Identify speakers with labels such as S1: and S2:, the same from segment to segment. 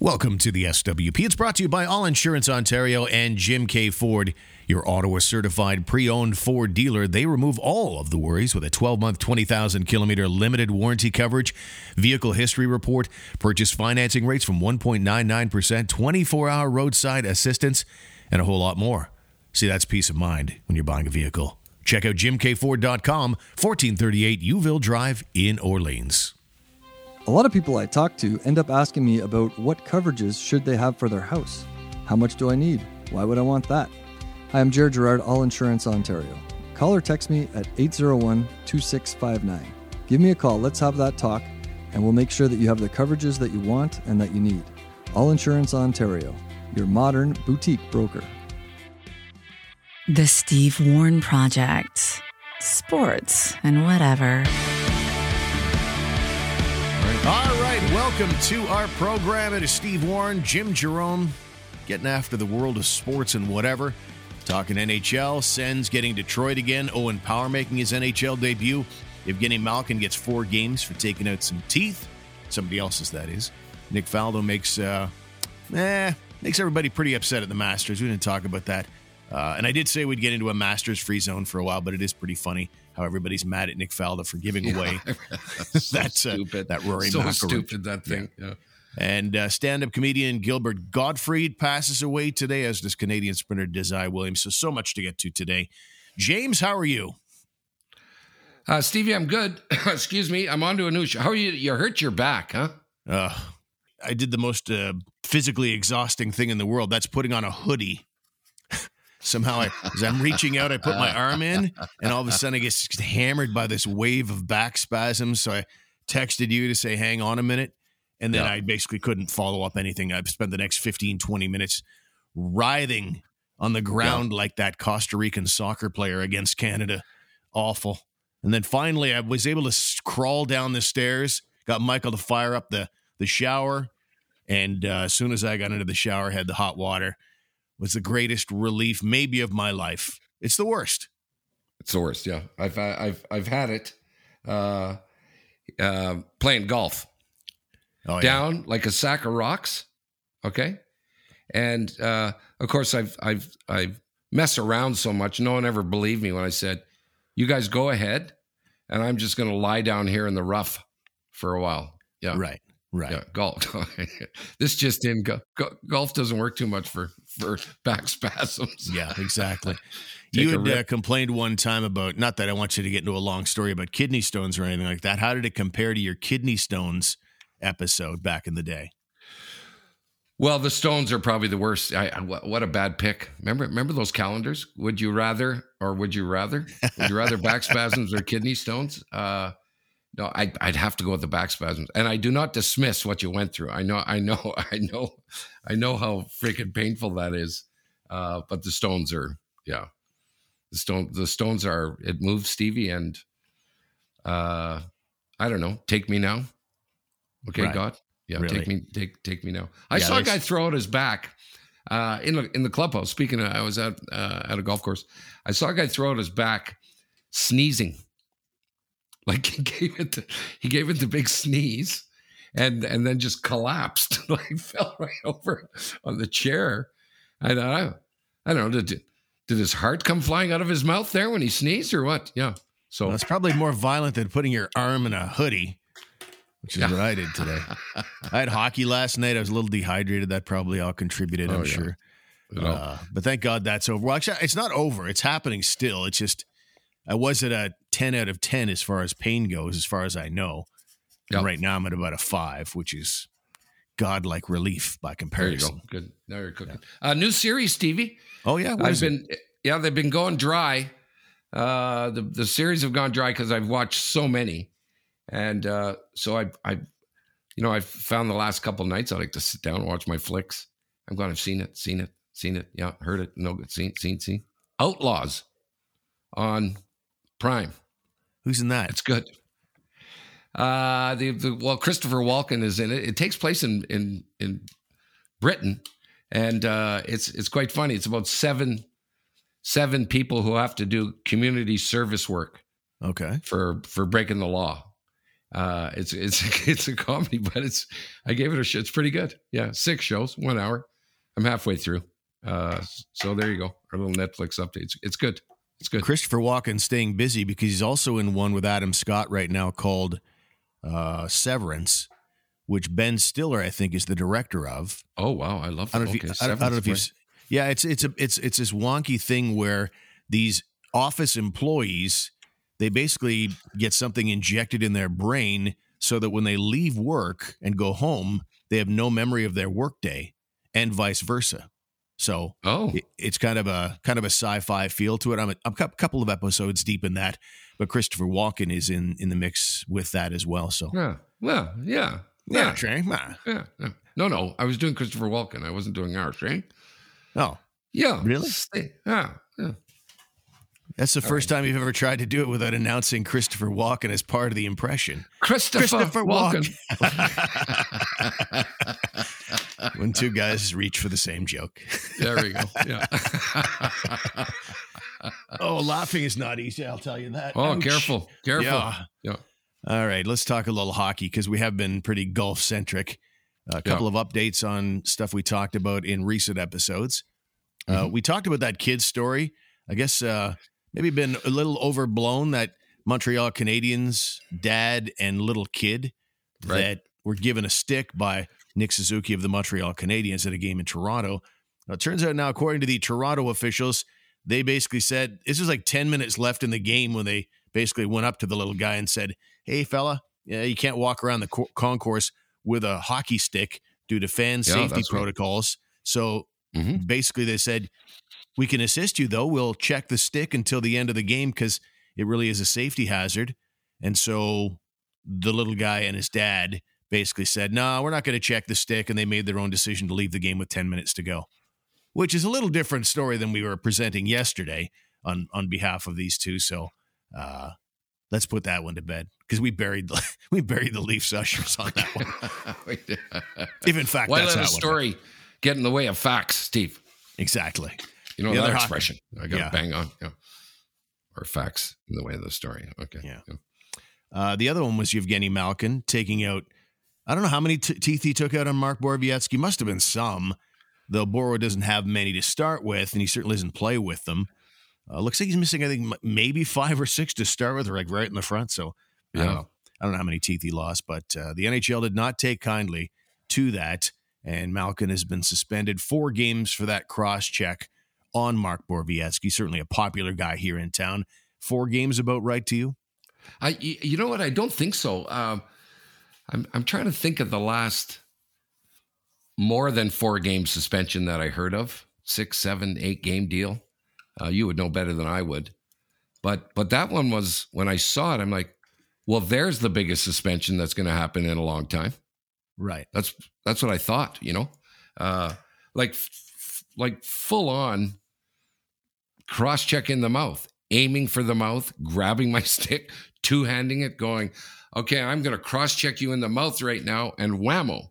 S1: Welcome to the SWP. It's brought to you by All Insurance Ontario and Jim K. Ford, your Ottawa certified pre owned Ford dealer. They remove all of the worries with a 12 month, 20,000 kilometer limited warranty coverage, vehicle history report, purchase financing rates from 1.99%, 24 hour roadside assistance, and a whole lot more. See, that's peace of mind when you're buying a vehicle. Check out jimkford.com, 1438 Youville Drive in Orleans.
S2: A lot of people I talk to end up asking me about what coverages should they have for their house. How much do I need? Why would I want that? Hi, I'm Jared Gerard, All Insurance Ontario. Call or text me at 801 2659. Give me a call, let's have that talk, and we'll make sure that you have the coverages that you want and that you need. All Insurance Ontario, your modern boutique broker.
S3: The Steve Warren Project. Sports and whatever.
S1: All right, welcome to our program. It is Steve Warren, Jim Jerome, getting after the world of sports and whatever. Talking NHL, Sens getting Detroit again. Owen Power making his NHL debut. Evgeny Malkin gets four games for taking out some teeth. Somebody else's, that is. Nick Faldo makes, uh, eh, makes everybody pretty upset at the Masters. We didn't talk about that. Uh, and I did say we'd get into a Masters free zone for a while, but it is pretty funny how everybody's mad at Nick Faldo for giving
S4: Yeah.
S1: away
S4: so
S1: That's, uh,
S4: stupid.
S1: that Rory
S4: so
S1: McIlroy.
S4: stupid that thing. Yeah.
S1: And uh, stand up comedian Gilbert Gottfried passes away today, as does Canadian sprinter Desai Williams. So, so much to get to today. James, how are you?
S4: Uh, Stevie, I'm good. Excuse me. I'm on to a new show. How are you? You hurt your back, huh?
S1: Uh, I did the most uh, physically exhausting thing in the world. That's putting on a hoodie. Somehow, I, as I'm reaching out, I put my arm in, and all of a sudden, I get hammered by this wave of back spasms. So I texted you to say, hang on a minute. And then
S4: Yeah.
S1: I basically couldn't follow up anything. I've spent the next 15, 20 minutes writhing on the ground like that Costa Rican soccer player against Canada. Awful. And then finally, I was able to crawl down the stairs, got Michael to fire up the, the shower. And uh, as soon as I got into the shower, had the hot water, was the greatest relief maybe of my life. It's the worst.
S4: It's the worst. Yeah, I've I've I've had it. Uh, uh, playing golf
S1: Oh, yeah.
S4: down like a sack of rocks. Okay, and uh, of course I've I've I've messed around so much. No one ever believed me when I said, "You guys go ahead," and I'm just going to lie down here in the rough for a while. Yeah,
S1: Right. Right.
S4: Yeah, golf. this just in. Go, go, golf doesn't work too much for for back spasms.
S1: Yeah, exactly. You had uh, complained one time about, not that I want you to get into a long story about kidney stones or anything like that. How did it compare to your kidney stones episode back in the day?
S4: Well, the Stones are probably the worst. I, I- what what a bad pick. Remember remember those calendars? Would you rather or would you rather? Would you rather back spasms or kidney stones? Uh, no, I'd, I'd have to go with the back spasms. And I do not dismiss what you went through. I know, I know, I know, I know how freaking painful that is. Uh, but the Stones are, yeah, the stone, the Stones are. It moves Stevie, and uh, I don't know. Take me now. Okay,
S1: Right.
S4: God. Yeah,
S1: Really?
S4: take me, take take me now. I
S1: Yeah,
S4: saw a guy throw out his back uh, in the in the clubhouse. Speaking, of, I was at uh, at a golf course. I saw a guy throw out his back, sneezing. Like he gave it, the, he gave it the big sneeze, and and then just collapsed. like fell right over on the chair. I don't know. I don't know. Did did his heart come flying out of his mouth there when he sneezed, or what? Yeah. So
S1: Well, it's probably more violent than putting your arm in a hoodie, which is
S4: Yeah.
S1: what I did today. I had hockey last night. I was a little dehydrated. That probably all contributed,
S4: Oh,
S1: I'm
S4: yeah.
S1: sure. Uh, but thank God that's over. Well, actually, it's not over. It's happening still. It's just I was at a 10 out of 10 as far as pain goes, as far as I know.
S4: Yep.
S1: Right now, I'm at about a five, which is godlike relief by comparison.
S4: go. Good. Now you're cooking. Uh, new series, Stevie.
S1: Oh yeah, what
S4: I've
S1: is it?
S4: been yeah, they've been going dry. Uh, the the series have gone dry because I've watched so many, and uh, so I I, you know, I've found the last couple nights I like to sit down and watch my flicks. I'm glad I've seen it, seen it, seen it. Yeah, heard it. No good. Seen, seen, seen. Outlaws on Prime.
S1: Who's in that?
S4: It's good. Uh, the, the well, Christopher Walken is in it. It takes place in in in Britain, and uh, it's it's quite funny. It's about seven seven people who have to do community service work
S1: Okay.
S4: for for breaking the law, Uh, it's it's it's a comedy, but it's I gave it a shit. It's pretty good. Yeah, six shows, one hour. I'm halfway through. Uh, so there you go. Our little Netflix update. It's, it's good. It's good.
S1: Christopher Walken staying busy because he's also in one with Adam Scott right now called uh, Severance, which Ben Stiller I think is the director of.
S4: Oh wow, I love.
S1: I don't know if
S4: okay,
S1: you, I don't, I don't know if you. Yeah, it's it's a it's it's this wonky thing where these office employees they basically get something injected in their brain so that when they leave work and go home, they have no memory of their workday, and vice versa. So?
S4: Oh,
S1: it- it's kind of a kind of a sci-fi feel to it. I'm a, I'm a couple of episodes deep in that, but Christopher Walken is in in the mix with that as well. So
S4: yeah. Yeah,
S1: yeah,
S4: yeah,
S1: Trey, ah.
S4: yeah. yeah. No, no, I was doing Christopher Walken. I wasn't doing ours, right?
S1: Oh,
S4: Yeah.
S1: Really?
S4: Yeah. Yeah.
S1: that's the first time you've ever tried to do it without announcing Christopher Walken as part of the impression.
S4: Christopher,
S1: Christopher
S4: Walken.
S1: when two guys reach for the same joke.
S4: there we go. Yeah.
S1: Oh, laughing is not easy. I'll tell you that.
S4: oh,
S1: Ouch.
S4: careful, careful.
S1: Yeah.
S4: Yeah.
S1: All right, let's talk a little hockey because we have been pretty golf centric. A couple of updates on stuff we talked about in recent episodes. Uh,
S4: Mhm.
S1: we talked about that kid's story. I guess uh, maybe been a little overblown that Montreal Canadiens dad and little kid
S4: Right.
S1: that were given a stick by Nick Suzuki of the Montreal Canadiens at a game in Toronto. Now, it turns out now, according to the Toronto officials, they basically said this was like 10 minutes left in the game when they basically went up to the little guy and said, Hey, fella, you can't walk around the co- concourse with a hockey stick due to fan
S4: Yeah,
S1: safety protocols. So
S4: Mhm.
S1: basically, they said, We can assist you, though. We'll check the stick until the end of the game because it really is a safety hazard. And so the little guy and his dad basically said, No, we're not going to check the stick. And they made their own decision to leave the game with 10 minutes to go, which is a little different story than we were presenting yesterday on, on behalf of these two. So uh, let's put that one to bed because we buried the, we buried the Leafs ushers on that one. If in fact
S4: Why
S1: that's
S4: let
S1: how
S4: a story get in the way of facts, Steve?
S1: Exactly.
S4: You know
S1: Yeah,
S4: that expression. I got
S1: Yeah.
S4: bang on. Yeah. Or facts in the way of the story. Okay.
S1: Yeah. Uh, the other one was Evgeny Malkin taking out, I don't know how many t- teeth he took out on Mark Borowiecki. Must have been some, though Boro doesn't have many to start with, and he certainly doesn't play with them. Uh, looks like he's missing, I think, m- maybe five or six to start with, or like right in the front. So I don't know. I don't know how many teeth he lost, but uh, the NHL did not take kindly to that. And Malkin has been suspended four games for that cross check on Mark Borowiecki. Certainly a popular guy here in town. Four games about right to you?
S4: I, you know what? I don't think so. Um, I'm, I'm trying to think of the last more than four game suspension that I heard of. Six, seven, eight game deal. Uh, you would know better than I would. But but that one was when I saw it. I'm like, well, there's the biggest suspension that's going to happen in a long time.
S1: Right.
S4: That's that's what I thought. You know, uh, like f- like full on cross check in the mouth, aiming for the mouth, grabbing my stick, two handing it, going, okay, I'm going to cross check you in the mouth right now, and whammo,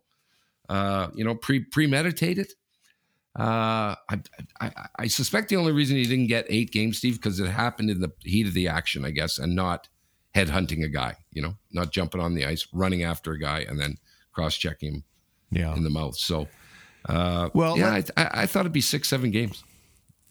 S4: uh, you know, pre premeditated. Uh, I, I I suspect the only reason he didn't get eight games, Steve, because it happened in the heat of the action, I guess, and not headhunting a guy. You know, not jumping on the ice, running after a guy, and then cross checking him
S1: Yeah.
S4: in the mouth. So, uh,
S1: Well,
S4: yeah, I, I thought it'd be six, seven games.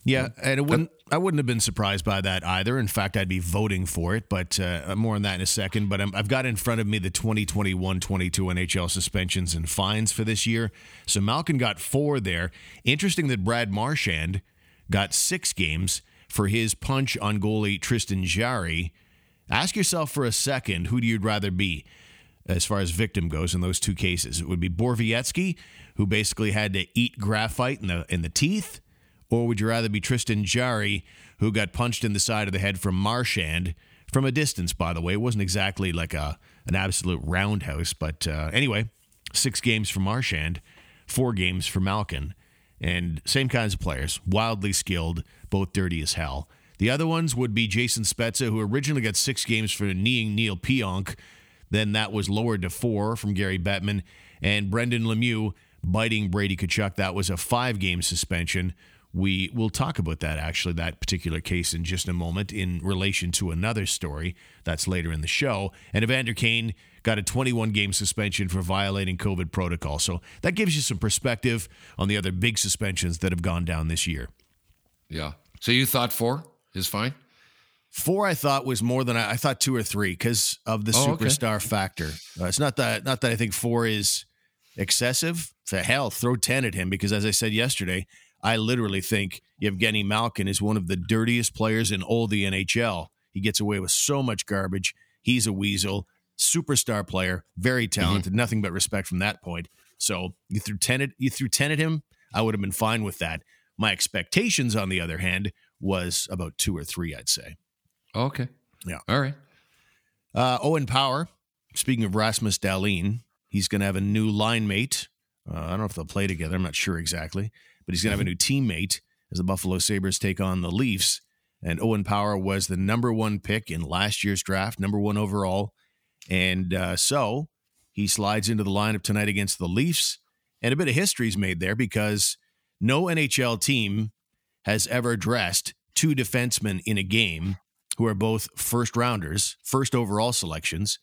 S1: Yeah, and it wouldn't. I wouldn't have been surprised by that either. In fact, I'd be voting for it, but uh, more on that in a second. But i I've got in front of me the 2021-22 NHL suspensions and fines for this year. So Malkin got four there. Interesting that Brad Marchand got six games for his punch on goalie Tristan Jarry. Ask yourself for a second, who do you rather be? as far as victim goes in those two cases. It would be Borowiecki, who basically had to eat graphite in the in the teeth, or would you rather be Tristan Jarry, who got punched in the side of the head from Marchand from a distance? By the way, it wasn't exactly like a an absolute roundhouse, but uh, anyway, six games for Marchand, four games for Malkin, and same kinds of players, wildly skilled, both dirty as hell. The other ones would be Jason Spezza, who originally got six games for kneeing Neal Pionk. Then that was lowered to four from Gary Bettman. And Brendan Lemieux biting Brady Tkachuk. That was a five game suspension. We will talk about that, actually, that particular case in just a moment in relation to another story that's later in the show. And Evander Kane got a 21 game suspension for violating COVID protocol. So that gives you some perspective on the other big suspensions that have gone down this year.
S4: Yeah. So you thought four is fine?
S1: Four, I thought was more than I, I thought two or three because of the
S4: Oh, okay.
S1: superstar factor. Uh, it's not that not that I think four is excessive. For hell, throw ten at him because as I said yesterday, I literally think Yevgeny Malkin is one of the dirtiest players in all the NHL. He gets away with so much garbage. He's a weasel, superstar player, very talented. Nothing but respect from that point. So you threw ten at you threw ten at him. I would have been fine with that. My expectations, on the other hand, was about two or three. I'd say.
S4: Okay.
S1: Yeah.
S4: All right.
S1: Uh, Owen Power, speaking of Rasmus Dahlin, he's going to have a new line mate. Uh, I don't know if they'll play together. I'm not sure exactly, but he's going to have a new teammate as the Buffalo Sabres take on the Leafs. And Owen Power was the number one pick in last year's draft, number one overall. And uh, so he slides into the lineup tonight against the Leafs. And a bit of history is made there because no NHL team has ever dressed two defensemen in a game who are both first rounders, first overall selections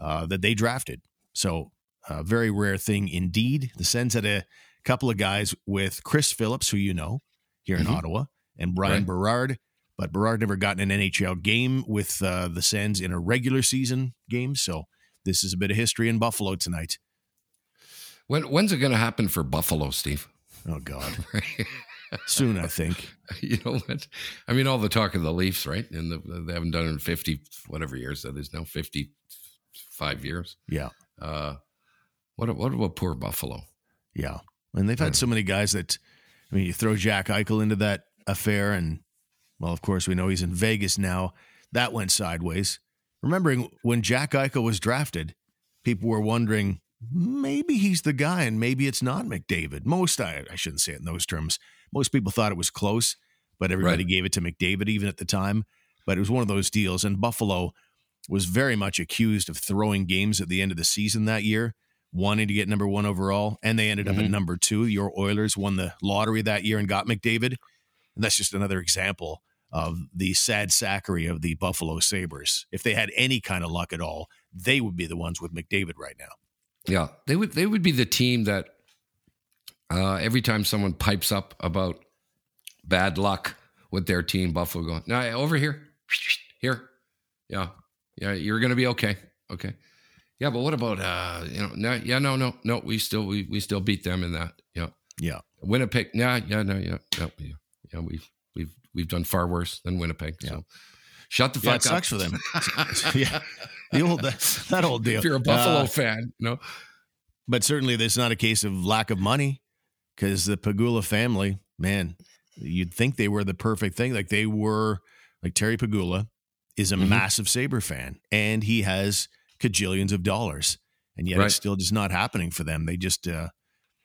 S1: uh, that they drafted. So, a very rare thing indeed. The Sens had a couple of guys with Chris Phillips, who you know here in
S4: Mhm.
S1: Ottawa, and Bryan
S4: Right.
S1: Berard. But Berard never got an NHL game with uh, the Sens in a regular season game. So, this is a bit of history in Buffalo tonight.
S4: When when's it going to happen for Buffalo, Steve?
S1: Oh, God. Soon, I think.
S4: you know what? I mean, all the talk of the Leafs, right? And the, they haven't done it in fifty whatever years that is now fifty five years.
S1: Yeah.
S4: Uh, what what about poor Buffalo?
S1: Yeah. And they've had so many guys that, I mean, you throw Jack Eichel into that affair, and, well, of course, we know he's in Vegas now. That went sideways. Remembering when Jack Eichel was drafted, people were wondering maybe he's the guy and maybe it's not McDavid. Most, I, I shouldn't say it in those terms. Most people thought it was close, but everybody
S4: Right.
S1: gave it to McDavid even at the time. But it was one of those deals. And Buffalo was very much accused of throwing games at the end of the season that year, wanting to get number one overall. And they ended up at
S4: Mhm.
S1: number two. Your Oilers won the lottery that year and got McDavid. And that's just another example of the sad sackery of the Buffalo Sabres. If they had any kind of luck at all, they would be the ones with McDavid right now.
S4: Yeah, they would they would be the team that uh, every time someone pipes up about bad luck with their team, Buffalo going, no, over here, here, yeah, yeah, you're gonna be okay, okay, yeah, but what about uh, you know, no, yeah, no, no, no, we still we we still beat them in that, yeah,
S1: Yeah.
S4: Winnipeg, yeah, yeah, no, yeah, yeah, yeah, yeah we've we've we've done far worse than Winnipeg, so shut the
S1: Yeah,
S4: fuck
S1: it
S4: up.
S1: sucks for them. yeah. The old that, that old deal.
S4: If you're a Buffalo
S1: Uh,
S4: fan, no,
S1: but certainly there's not a case of lack of money because the Pegula family, man, you'd think they were the perfect thing. Like they were, like Terry Pegula is a
S4: Mhm.
S1: massive Sabre fan and he has cajillions of dollars, and yet
S4: Right.
S1: it's still just not happening for them. They just uh,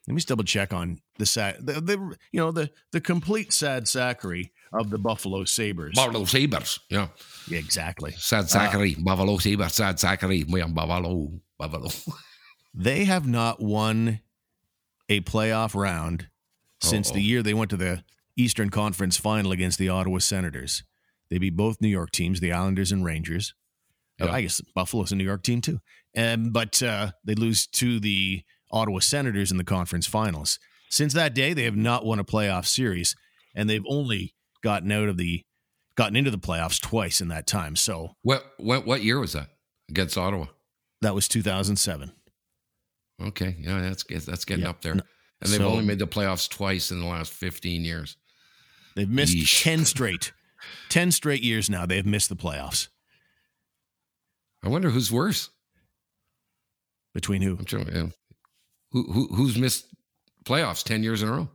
S1: let me just double check on the sad, the, the you know the the complete sad sackery of the Buffalo Sabres.
S4: Buffalo Sabres, yeah.
S1: yeah, exactly.
S4: Sad Zachary, Buffalo Sabres, Sad Zachary, we are Buffalo, Buffalo.
S1: They have not won a playoff round since the
S4: Uh-oh.
S1: year they went to the Eastern Conference final against the Ottawa Senators. They beat both New York teams, the Islanders and Rangers.
S4: Yeah.
S1: I guess Buffalo's a New York team too. Um, but uh, they lose to the Ottawa Senators in the conference finals. Since that day, they have not won a playoff series, and they've only gotten out of the gotten into the playoffs twice in that time. So
S4: What what what year was that against Ottawa?
S1: that was 2007.
S4: Okay, yeah, that's that's getting
S1: Yeah.
S4: up there. And they've
S1: So-
S4: only made the playoffs twice in the last fifteen years.
S1: They've missed
S4: Yeesh.
S1: 10 straight. 10 straight years now they've missed the playoffs.
S4: I wonder who's worse.
S1: Between who?
S4: I'm trying. Yeah. Who who who's missed playoffs ten years in a row?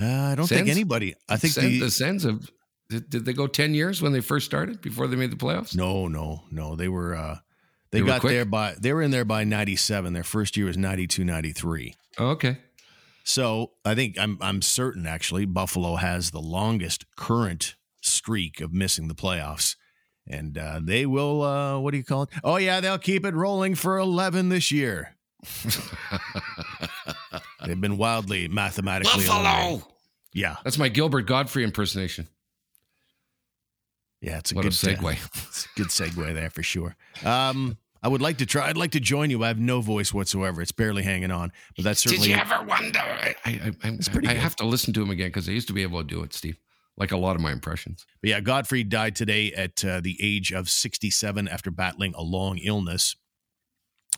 S1: Uh, I don't think anybody. I think
S4: Sen-
S1: the,
S4: the Sens have. Did, did they go ten years when they first started before they made the playoffs?
S1: No, no, no. They were uh they,
S4: They
S1: got
S4: quick?
S1: there by they were in there by 97. Their first year was 92 93.
S4: Oh, okay.
S1: So, I think I'm I'm certain actually Buffalo has the longest current streak of missing the playoffs. And uh, they will uh, what do you call it? Oh yeah, they'll keep it rolling for 11 this year. They've been wildly mathematically.
S4: Buffalo.
S1: Yeah.
S4: That's my Gilbert Gottfried impersonation.
S1: Yeah, it's a
S4: What a
S1: good uh,
S4: segue.
S1: it's a good segue there for sure. Um, I would like to try. I'd like to join you. I have no voice whatsoever. It's barely hanging on. But that's certainly.
S4: Did you ever wonder? I, I, I, I, I have to listen to him again because I used to be able to do it, Steve. Like a lot of my impressions.
S1: But yeah, Gottfried died today at uh, the age of 67 after battling a long illness.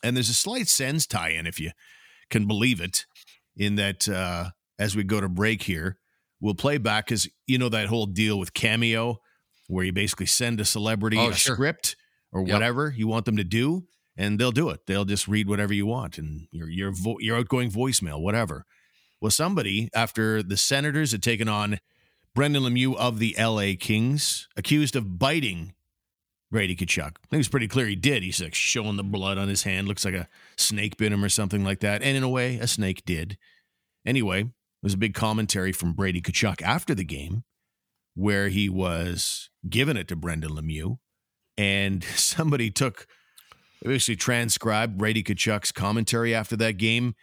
S1: And there's a slight Sens tie in, if you can believe it, in that uh, as we go to break here, we'll play back because you know that whole deal with Cameo, where you basically send a celebrity
S4: Oh,
S1: a
S4: sure.
S1: script or
S4: Yep.
S1: whatever you want them to do, and they'll do it. They'll just read whatever you want, and your your vo- your outgoing voicemail, whatever. Well, somebody after the Senators had taken on Brendan Lemieux of the L.A. Kings, accused of biting Brady Tkachuk. I think it was pretty clear he did. He's like showing the blood on his hand. Looks like a snake bit him or something like that. And in a way, a snake did. Anyway, there was a big commentary from Brady Tkachuk after the game where he was giving it to Brendan Lemieux. And somebody took, basically transcribed Brady Tkachuk's commentary after that game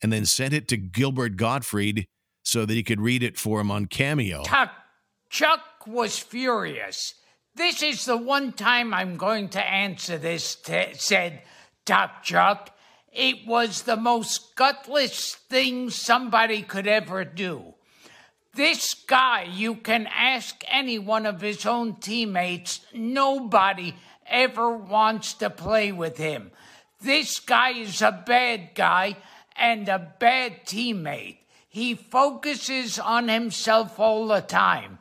S1: and then sent it to Gilbert Gottfried so that he could read it for him on Cameo.
S5: Tuck, Chuck was furious. This is the one time I'm going to answer this, t- said Tuck Chuck. It was the most gutless thing somebody could ever do. This guy, you can ask any one of his own teammates, nobody ever wants to play with him. This guy is a bad guy and a bad teammate. He focuses on himself all the time.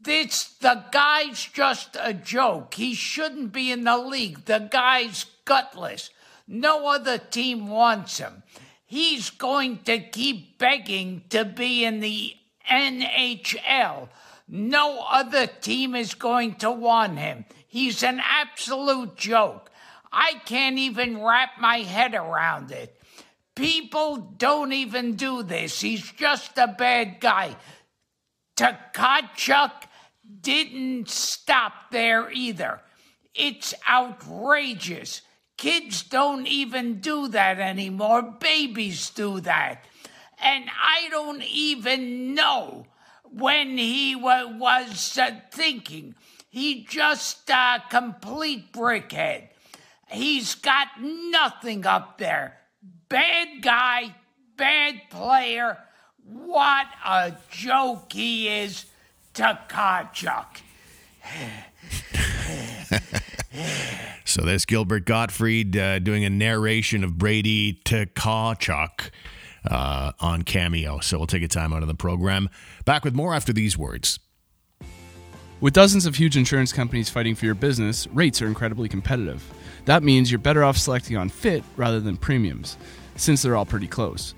S5: This the guy's just a joke. He shouldn't be in the league. The guy's gutless. No other team wants him. He's going to keep begging to be in the NHL. No other team is going to want him. He's an absolute joke. I can't even wrap my head around it. People don't even do this. He's just a bad guy. Tkachuk didn't stop there either. It's outrageous. Kids don't even do that anymore. Babies do that. And I don't even know when he wa- was uh, thinking. He just a complete brickhead. He's got nothing up there. Bad guy, bad player. What a joke he is to Tkachuk.
S1: So that's Gilbert Gottfried uh, doing a narration of Brady Tkachuk uh, on Cameo. So we'll take a time out of the program. Back with more after these words.
S6: With dozens of huge insurance companies fighting for your business, rates are incredibly competitive. That means you're better off selecting on fit rather than premiums, since they're all pretty close.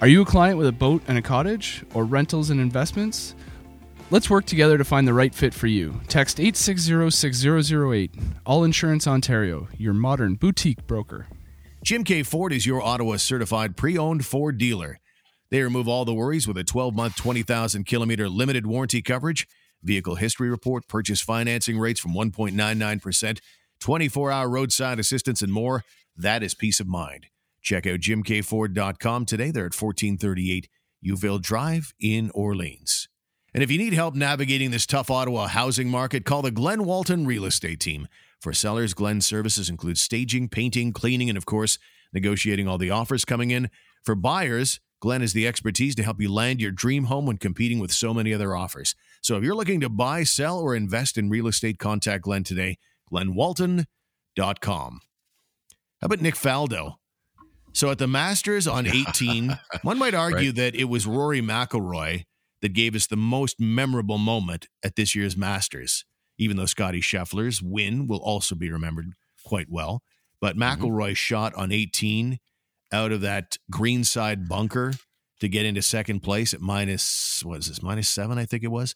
S6: Are you a client with a boat and a cottage, or rentals and investments? Let's work together to find the right fit for you. Text 8606008. All Insurance Ontario, your modern boutique broker.
S1: Jim K. Ford is your Ottawa certified pre owned Ford dealer. They remove all the worries with a 12 month, 20,000 kilometer limited warranty coverage, vehicle history report, purchase financing rates from 1.99%, 24 hour roadside assistance, and more. That is peace of mind. Check out jimkford.com today. They're at 1438 Youville Drive in Orleans. And if you need help navigating this tough Ottawa housing market, call the Glen Walton Real Estate Team. For sellers, Glen's services include staging, painting, cleaning, and of course, negotiating all the offers coming in. For buyers, Glen has the expertise to help you land your dream home when competing with so many other offers. So if you're looking to buy, sell, or invest in real estate, contact Glen today, glenwalton.com. How about Nick Faldo? So at the Masters on 18, one might argue that it was Rory McIlroy that gave us the most memorable moment at this year's Masters, even though Scotty Scheffler's win will also be remembered quite well. But McIlroy's shot on 18 out of that greenside bunker to get into second place at minus, what is this, minus seven, I think it was.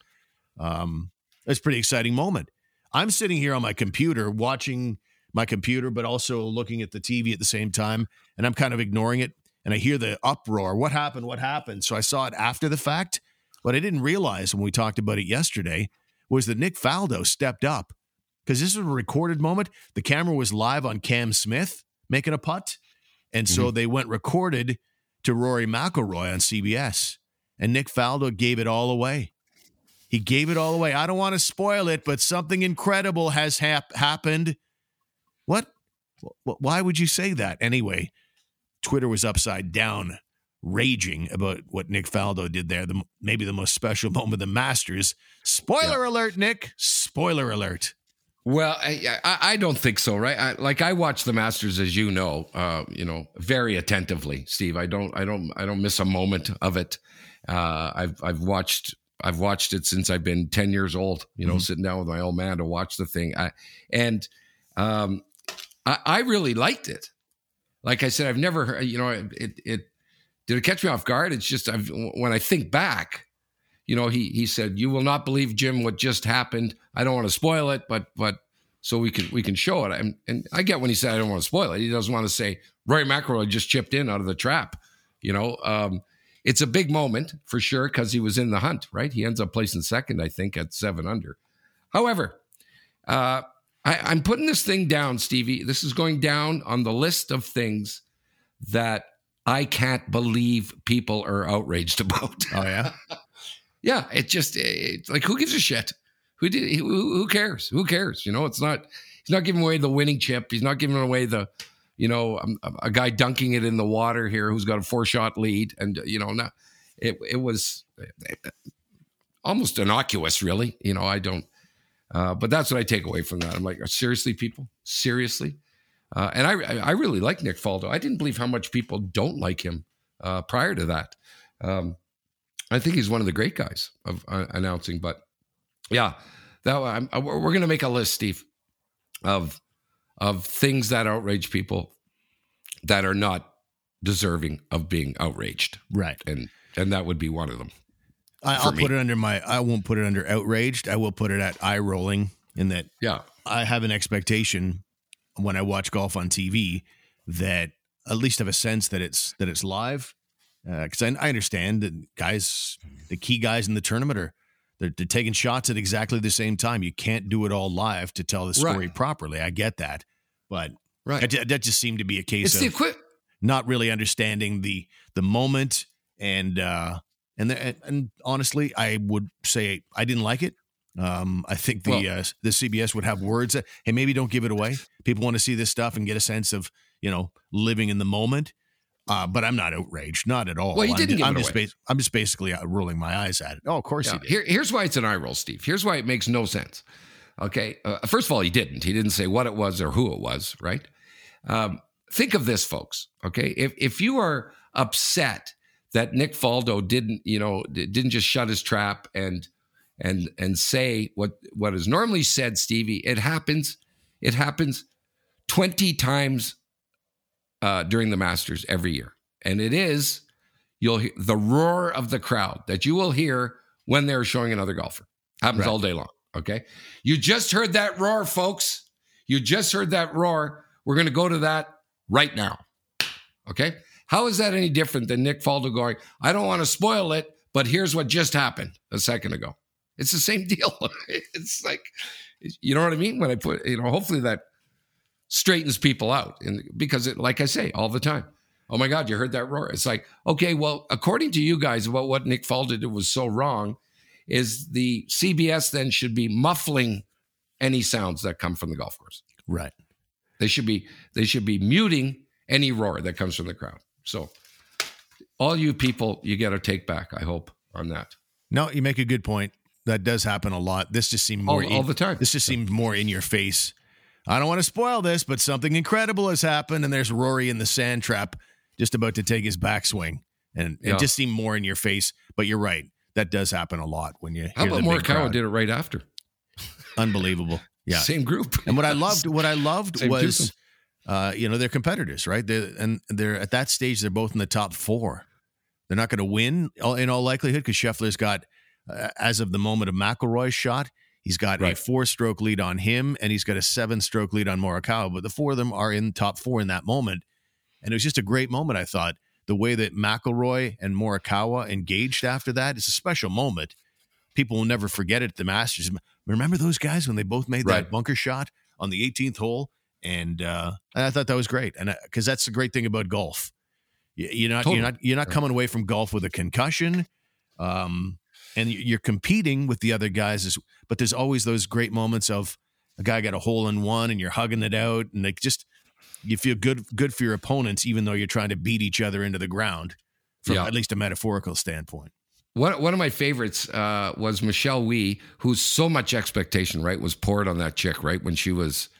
S1: Um, it's a pretty exciting moment. I'm sitting here on my computer watching my computer, but also looking at the TV at the same time, and I'm kind of ignoring it. And I hear the uproar. What happened? What happened? So I saw it after the fact. What I didn't realize when we talked about it yesterday was that Nick Faldo stepped up because this is a recorded moment. The camera was live on Cam Smith making a putt. And so mm-hmm. they went recorded to Rory McIlroy on CBS. And Nick Faldo gave it all away. He gave it all away. I don't want to spoil it, but something incredible has hap- happened. Wh- Why would you say that anyway? Twitter was upside down, raging about what Nick Faldo did there. The maybe the most special moment of the Masters. Spoiler alert, Nick. Spoiler alert.
S4: Well, I, I, I don't think so, right? I, like I watch the Masters, as you know, uh, you know, very attentively, Steve. I don't, I don't, I don't miss a moment of it. Uh, I've, I've watched, I've watched it since I've been ten years old. You know, sitting down with my old man to watch the thing, I, and um, I, I really liked it. Like I said, I've never, heard, you know, it, it did it catch me off guard. It's just I've, when I think back, you know, he he said, "You will not believe Jim what just happened." I don't want to spoil it, but but so we can we can show it. And and I get when he said, "I don't want to spoil it." He doesn't want to say Roy McIlroy just chipped in out of the trap. You know, um, it's a big moment for sure because he was in the hunt. Right, he ends up placing second, I think, at seven under. However, uh, I, I'm putting this thing down, Stevie. This is going down on the list of things that I can't believe people are outraged about.
S1: Oh yeah.
S4: Yeah, it just it's like who gives a shit? Who did? Who, who cares? Who cares? You know, it's not. He's not giving away the winning chip. He's not giving away the, you know, um, a, a guy dunking it in the water here who's got a four shot lead, and you know, not, it it was almost innocuous, really. You know, I don't. Uh, but that's what I take away from that. I'm like, seriously, people, seriously. Uh, and I I really like Nick Faldo. I didn't believe how much people don't like him uh, prior to that. Um, I think he's one of the great guys of uh, announcing. But yeah, that I'm, uh, we're going to make a list, Steve, of of things that outrage people that are not deserving of being outraged,
S1: Right.
S4: and and that would be one of them.
S1: I,
S4: For
S1: I'll
S4: me.
S1: put it under my. I won't put it under outraged. I will put it at eye rolling. In that
S4: Yeah,
S1: I have an expectation when I watch golf on TV that at least have a sense that it's that it's live. Because I, I understand that guys, the key guys in the tournament are they're, they're taking shots at exactly the same time. You can't do it all live to tell the story
S4: Right.
S1: properly. I get that, but
S4: right.
S1: that, that just seemed to be a case
S4: It's
S1: of
S4: equi-
S1: not really understanding the the moment and uh and the, and, honestly i would say i didn't like it um i think the
S4: Well-
S1: uh the cbs would have words that hey maybe don't give it away people want to see this stuff and get a sense of you know living in the moment uh but i'm not outraged not at all
S4: Well,
S1: I'm,
S4: didn't give
S1: I'm
S4: it
S1: just
S4: away.
S1: bas- i'm just basically uh, rolling my eyes at it oh of course
S4: Yeah.
S1: he did
S4: Here, here's why it's an eye roll, Steve. Here's why it makes no sense. Okay. Uh, first of all, he didn't. He didn't say what it was or who it was, right? Um, think of this, folks. Okay. If, if you are upset that Nick Faldo didn't, you know, didn't just shut his trap and, and, and say what, what is normally said, Stevie, it happens, it happens 20 times uh, during the Masters every year. And it is, you'll hear the roar of the crowd that you will hear when they're showing another golfer. Happens
S1: Right.
S4: all day long. Okay. You just heard that roar, folks. You just heard that roar. We're going to go to that right now. Okay. How is that any different than Nick Faldo going, I don't want to spoil it, but here's what just happened a second ago? It's the same deal. it's like, you know what I mean? When I put, you know, hopefully that straightens people out. And because it, like I say all the time, oh my God, you heard that roar. It's like, okay, well, according to you guys, about what Nick Faldo did was so wrong, is the CBS then should be muffling any sounds that come from the golf course.
S1: right
S4: They should be they should be muting any roar that comes from the crowd. So all you people, you got to take back, I hope, on that.
S1: no you make a good point that does happen a lot this just seemed more
S4: all
S1: in-
S4: the time.
S1: This just seemed more in your face. I don't want to spoil this, but something incredible has happened, and there's Rory in the sand trap, just about to take his backswing, and
S4: Yeah.
S1: it just seemed more in your face. But you're right, that does happen a lot when you
S4: How about Morikawa did it right after?
S1: Unbelievable, yeah.
S4: Same group.
S1: And what I loved, what I loved
S4: Same
S1: was. Uh, you know, they're competitors, right? They're, and they're at that stage, they're both in the top four. They're not going to win in all likelihood because Scheffler's got, uh, as of the moment of McIlroy's shot, he's got a four-stroke lead on him, and he's got a seven-stroke lead on Morikawa. But the four of them are in top four in that moment, and it was just a great moment. I thought the way that McElroy and Morikawa engaged after that is a special moment. People will never forget it at the Masters. Remember those guys when they both made that bunker shot on the 18th hole? And uh, I thought that was great, and because that's the great thing about golf, You- you're not
S4: Totally.
S1: you're not you're not coming away from golf with a concussion, um, and you- you're competing with the other guys. As, but there's always those great moments of a guy got a hole in one, and you're hugging it out, and like just you feel good good for your opponents, even though you're trying to beat each other into the ground, from
S4: Yeah.
S1: at least a metaphorical standpoint.
S4: One, one of my favorites uh, was Michelle Wie, who's so much expectation, right, was poured on that chick, right, when she was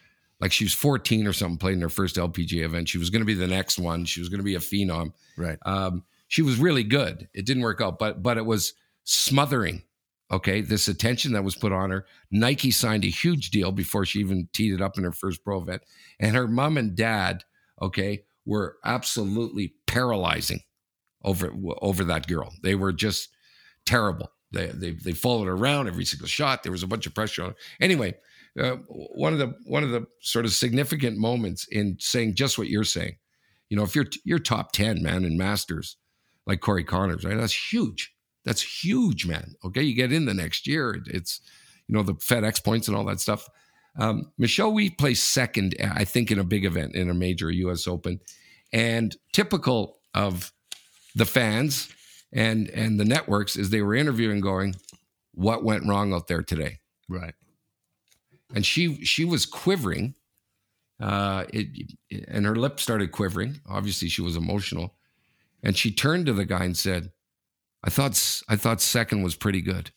S4: like she was 14 or something, playing her first LPGA event. She was going to be the next one. She was going to be a phenom.
S1: Right.
S4: Um, she was really good. It didn't work out, but but it was smothering. Okay, this attention that was put on her. Nike signed a huge deal before she even teed it up in her first pro event, and her mom and dad, okay, were absolutely paralyzing over over that girl. They were just terrible. They they they followed her around every single shot. There was a bunch of pressure on her. Anyway, uh, one of the one of the sort of significant moments in saying just what you're saying. You know, if you're you're top ten man in Masters, like Corey Conners, right? That's huge. That's huge, man. Okay, you get in the next year. It's you know the FedEx points and all that stuff. Um, Michelle Wie placed second, I think, in a big event in a major U.S. Open, and typical of the fans and and the networks is they were interviewing, going, "What went wrong out there today?"
S1: Right.
S4: And she she was quivering uh it, and her lip started quivering obviously she was emotional and she turned to the guy and said i thought i thought second was pretty good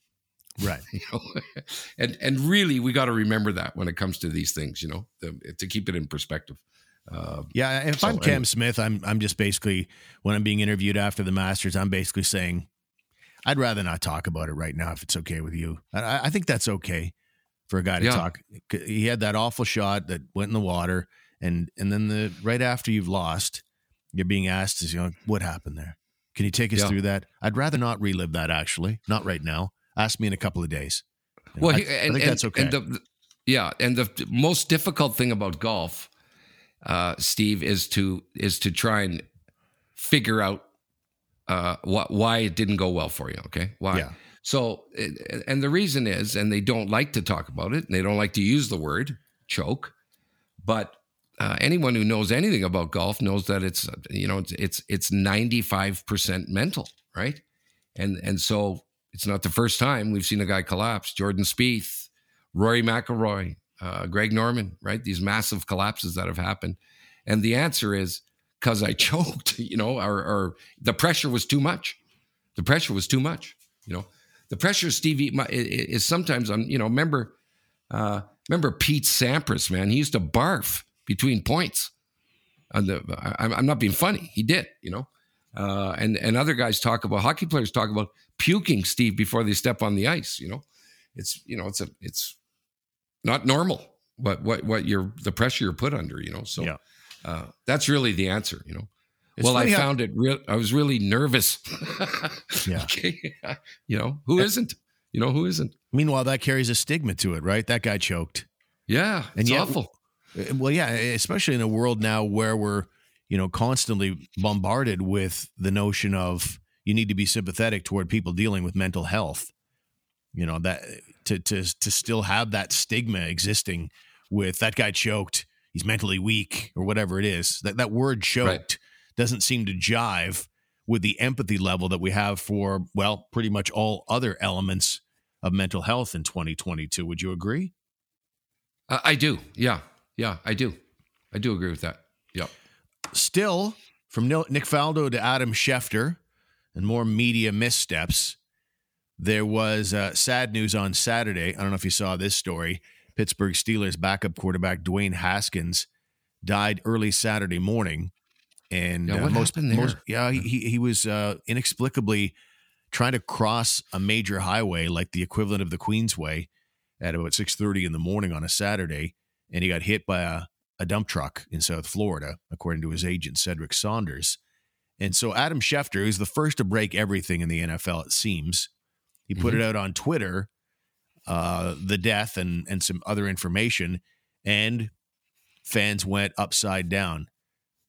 S1: Right.
S4: you know and and really we got to remember that when it comes to these things you know the, to keep it in perspective uh,
S1: Yeah, and if
S4: So,
S1: I'm Cam
S4: anyway.
S1: Smith, I'm I'm just basically when I'm being interviewed after the Masters, I'm basically saying I'd rather not talk about it right now if it's okay with you. I, I think that's okay for a guy to
S4: Yeah.
S1: talk. He had that awful shot that went in the water, and and then the right after you've lost, you're being asked, "Is you know what happened there? Can you take us
S4: Yeah.
S1: through that?" I'd rather not relive that. Actually, not right now. Ask me in a couple of days. You know,
S4: Well,
S1: I,
S4: he-
S1: I think
S4: and-
S1: that's okay.
S4: And the, yeah, and the most difficult thing about golf, uh, Steve, is to is to try and figure out uh, what why it didn't go well for you. Okay, why?
S1: Yeah.
S4: So, and the reason is, and they don't like to talk about it, and they don't like to use the word choke, but. Uh, anyone who knows anything about golf knows that it's you know it's it's it's ninety five percent mental, right? And and so it's not the first time we've seen a guy collapse. Jordan Spieth, Rory McIlroy, uh, Greg Norman, right? These massive collapses that have happened, and the answer is because I choked. You know, or, or the pressure was too much. The pressure was too much. You know, the pressure, Stevie, my- i- i- is sometimes on. You know, remember, uh, remember Pete Sampras, man. He used to barf between points. On the, I, I'm not being funny. He did. You know, uh, and and other guys talk about hockey players talk about puking, Steve, before they step on the ice. You know, it's you know it's a it's not normal. What what what you're the pressure you're put under. You know, so
S1: Yeah.
S4: uh, that's really the answer. You know.
S1: It's
S4: well, I
S1: funny how-
S4: found it real. I was really nervous.
S1: Yeah.
S4: Okay. You know who isn't? You know who isn't?
S1: Meanwhile, that carries a stigma to it, right? That guy choked.
S4: Yeah,
S1: And
S4: it's
S1: yet-
S4: awful.
S1: Uh, Well, yeah, eh, especially in a world now where we're, you know, constantly bombarded with the notion of you need to be sympathetic toward people dealing with mental health. You know, that to to to still have that stigma existing with that guy choked, he's mentally weak or whatever it is. That that word choked doesn't seem to jive with the empathy level that we have for well, pretty much all other elements of mental health in 2022. Would you agree?
S4: I, I do. Yeah, yeah, I do. I do agree with that. Yeah.
S1: Still, from Nick Faldo to Adam Schefter and more media missteps, there was uh, sad news on Saturday. I don't know if you saw this story. Pittsburgh Steelers backup quarterback Dwayne Haskins died early Saturday morning. And
S4: Yeah,
S1: uh, most,
S4: there?
S1: most yeah, he, he he was uh, inexplicably trying to cross a major highway, like the equivalent of the Queensway, at about six thirty in the morning on a Saturday, and he got hit by a, a dump truck in South Florida, according to his agent Cedric Saunders. And so Adam Schefter, who's the first to break everything in the NFL, it seems, he put it out on Twitter, uh, the death and and some other information, and fans went upside down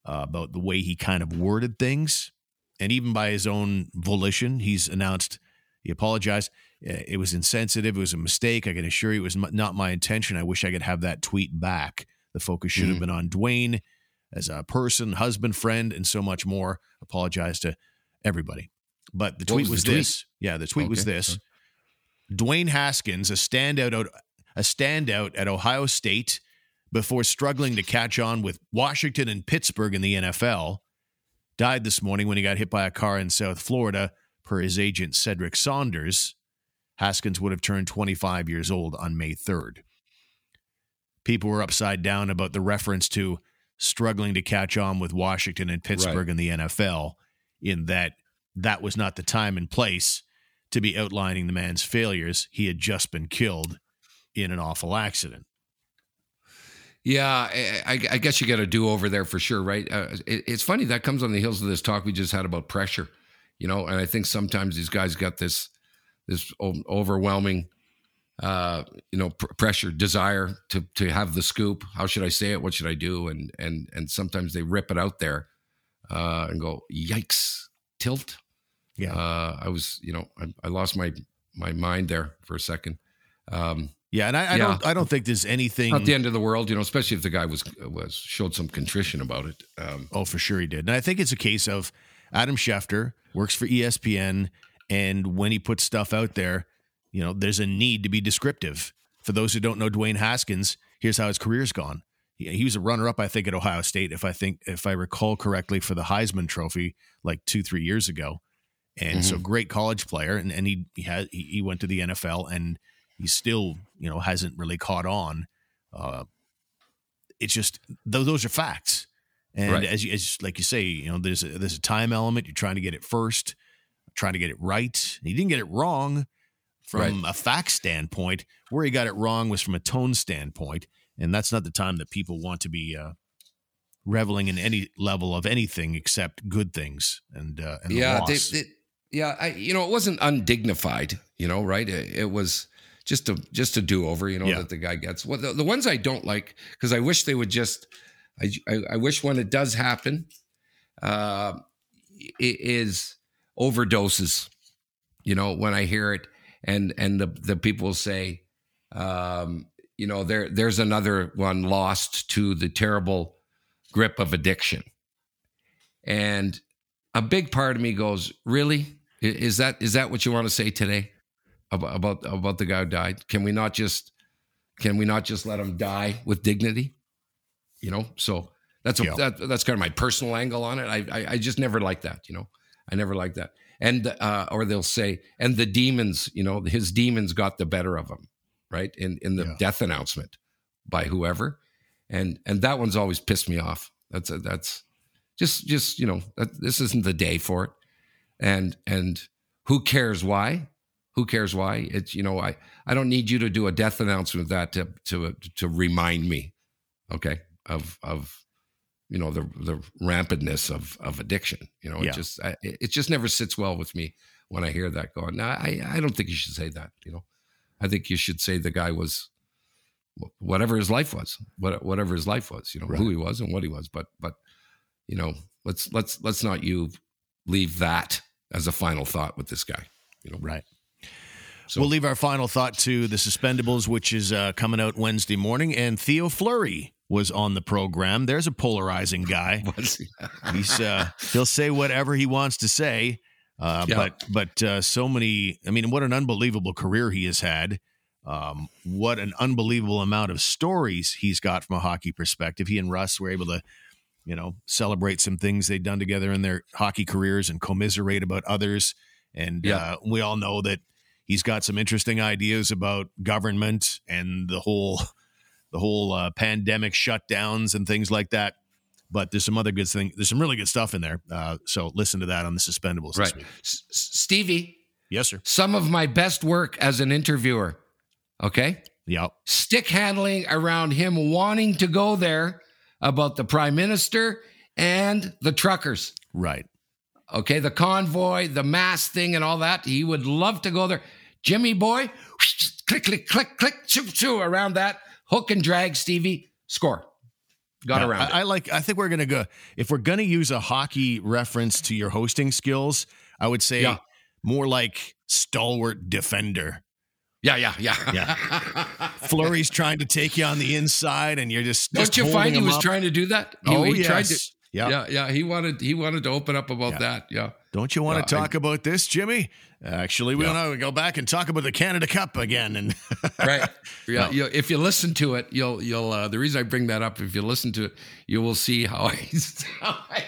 S1: uh, about the way he kind of worded things, and even by his own volition, he's announced he apologized. Uh, It was insensitive. It was a mistake. I can assure you, it was m- not my intention. I wish I could have that tweet back. The focus should have
S4: Mhm.
S1: been on Dwayne as a person, husband, friend, and so much more. Apologize to everybody. But the tweet
S4: was
S1: was,
S4: the tweet?
S1: this. Yeah, the tweet was
S4: Okay,
S1: this. Dwayne Haskins, a standout, out, a standout at Ohio State, before struggling to catch on with Washington and Pittsburgh in the NFL. Died this morning when he got hit by a car in South Florida, per his agent Cedric Saunders. Haskins would have turned 25 years old on May 3rd. People were upside down about the reference to struggling to catch on with Washington and Pittsburgh
S4: Right.
S1: in the NFL, in that that was not the time and place to be outlining the man's failures. He had just been killed in an awful accident.
S4: Yeah, I, I I guess you got a do over there for sure, right? Uh, it, it's funny that comes on the heels of this talk we just had about pressure, you know. And I think sometimes these guys got this this overwhelming, uh, you know, pr- pressure, desire to to have the scoop. How should I say it? What should I do? And and and sometimes they rip it out there uh, and go, "Yikes!" Tilt.
S1: Yeah.
S4: Uh, I was, you know, I, I lost my my mind there for a second. Um,
S1: Yeah, and I, I
S4: Yeah.
S1: don't I don't think there's anything
S4: not the end of the world, you know, especially if the guy was was showed some contrition about it. Um,
S1: Oh, for sure he did. And I think it's a case of Adam Schefter works for ESPN, and when he puts stuff out there, you know, there's a need to be descriptive. For those who don't know Dwayne Haskins, here's how his career's gone. He, he was a runner-up, I think, at Ohio State, if I think if I recall correctly, for the Heisman Trophy like two three years ago. And so, great college player, and, and he he had he, he went to the NFL, and he still you know hasn't really caught on. Uh, it's just those those are facts. And
S4: Right.
S1: as you as like you say, you know, there's a, there's a time element. You're trying to get it first, trying to get it right. He didn't get it wrong from a fact standpoint. Where he got it wrong was from a tone standpoint, and that's not the time that people want to be uh, reveling in any level of anything except good things. And uh, and
S4: yeah, they, they, yeah, I, you know, it wasn't undignified, you know, right? It, it was just a just a do over, you know,
S1: Yeah.
S4: that the guy gets. Well, the, the ones I don't like because I wish they would just. I, I, I wish when it does happen, uh, it is overdoses. You know, when I hear it, and and the the people say, um, you know, there there's another one lost to the terrible grip of addiction, and a big part of me goes, really, is that is that what you want to say today about about about the guy who died? Can we not just can we not just let him die with dignity? You know, so that's a,
S1: Yeah.
S4: that, that's kind of my personal angle on it. I, I I just never like that. You know, I never like that. And uh, or they'll say, and the demons, you know, his demons got the better of him, right? In in the
S1: Yeah.
S4: death announcement by whoever, and and that one's always pissed me off. That's a, that's just just you know that, this isn't the day for it, and and who cares why? Who cares why? It's you know I I don't need you to do a death announcement of that to to to remind me, okay, of of you know the the rampantness of of addiction. You know,
S1: Yeah.
S4: it just I, it it just never sits well with me when I hear that going. Now I I don't think you should say that. You know, I think you should say the guy was whatever his life was, what whatever his life was. You know, who he was and what he was. But but you know, let's let's let's not you leave that as a final thought with this guy. You know,
S1: right.
S4: So-
S1: we'll leave our final thought to the Suspendables, which is uh, coming out Wednesday morning. And Theo Fleury was on the program. There's a polarizing guy. He's uh, he'll say whatever he wants to say. Uh,
S4: Yeah.
S1: But but uh, so many. I mean, what an unbelievable career he has had. Um, what an unbelievable amount of stories he's got from a hockey perspective. He and Russ were able to, you know, celebrate some things they'd done together in their hockey careers and commiserate about others. And
S4: Yeah.
S1: uh, we all know that he's got some interesting ideas about government and the whole the whole uh, pandemic shutdowns and things like that. But there's some other good thing. There's some really good stuff in there. Uh, so listen to that on the Suspendables
S4: right,
S1: this week.
S4: S- S- Stevie.
S1: Yes, sir.
S4: Some of my best work as an interviewer. Okay,
S1: Yep.
S4: stick handling around him wanting to go there about the prime minister and the truckers.
S1: Right.
S4: Okay, the convoy, the mass thing, and all that. He would love to go there. Jimmy boy, click, click, click, click, choo, choo, around that hook and drag. Stevie score. Got
S1: Yeah,
S4: around it.
S1: I, I like. I think we're gonna go. If we're gonna use a hockey reference to your hosting skills, I would say
S4: Yeah.
S1: more like stalwart defender.
S4: yeah, yeah, yeah,
S1: Yeah. Fleury's trying to take you on the inside, and you're just.
S4: Don't
S1: just
S4: you find he
S1: him
S4: was
S1: up.
S4: trying to do that? He,
S1: Oh
S4: he
S1: yes.
S4: tried to.
S1: Yeah.
S4: yeah, yeah. He wanted he wanted to open up about
S1: Yeah.
S4: that. Yeah,
S1: Don't you want to talk about this, Jimmy? Actually, we
S4: Yeah.
S1: want to go back and talk about the Canada Cup again. And
S4: right. Yeah,
S1: No.
S4: you, if you listen to it, you'll you'll. Uh, the reason I bring that up, if you listen to it, you will see how I, how I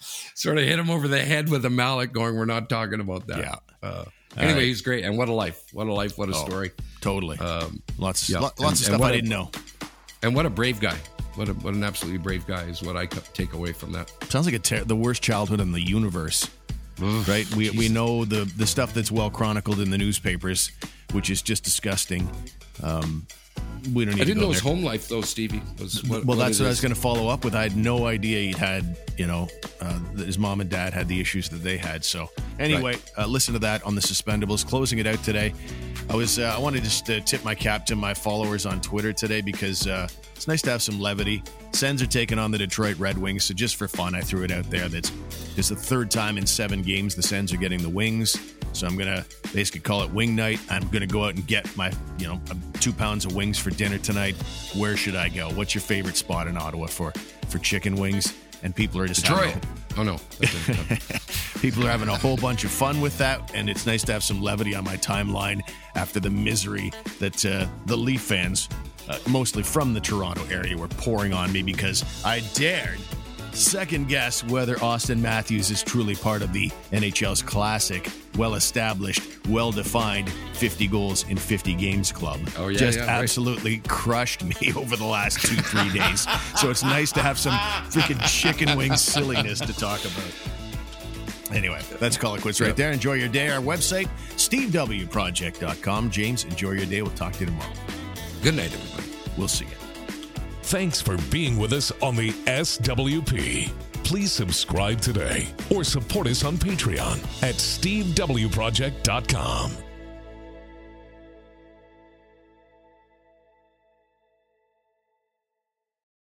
S4: sort of hit him over the head with a mallet, going, "We're not talking about that."
S1: Yeah.
S4: Uh, anyway,
S1: right.
S4: he's great, and what a life! What a life! What a
S1: Oh.
S4: story!
S1: totally,
S4: Um,
S1: lots,
S4: yeah.
S1: lo- lots
S4: And-
S1: of stuff I
S4: a-
S1: didn't know.
S4: and what a brave guy! What a, what an absolutely brave guy is what I take away from that.
S1: Sounds like a ter- the worst childhood in the universe, right? We we know the the stuff that's well chronicled in the newspapers, which is just disgusting. Um, we don't need
S4: I didn't know his home life though, Stevie. Was what,
S1: well, that's
S4: it
S1: what I was going to follow up with. I had no idea he'd had, you know, uh, his mom and dad had the issues that they had. So, anyway, uh, listen to that on the Suspendables. Closing it out today. I was, uh, I wanted to just uh, tip my cap to my followers on Twitter today because uh, it's nice to have some levity. Sens are taking on the Detroit Red Wings, so just for fun, I threw it out there. That's just the third time in seven games the Sens are getting the Wings. So I'm gonna basically call it wing night. I'm gonna go out and get my, you know, two pounds of wings for dinner tonight. Where should I go? What's your favorite spot in Ottawa for for chicken wings? And people are just
S4: Detroit.
S1: having
S4: Oh no,
S1: people are having a whole bunch of fun with that, and it's nice to have some levity on my timeline after the misery that uh, the Leaf fans, uh, mostly from the Toronto area, were pouring on me because I dared second guess whether Auston Matthews is truly part of the NHL's classic, well established, well defined 50 goals in 50 games club.
S4: Oh, yeah,
S1: Just
S4: yeah, right.
S1: absolutely crushed me over the last two, three days. so it's nice to have some freaking chicken wing silliness to talk about. Anyway, let's call it quits right
S4: Yeah.
S1: there. Enjoy your day. Our website, stevewproject.com. James, enjoy your day. We'll talk to you tomorrow.
S4: Good night, everybody.
S1: We'll see you.
S7: Thanks for being with us on the SWP. Please subscribe today or support us on Patreon at stevewproject.com.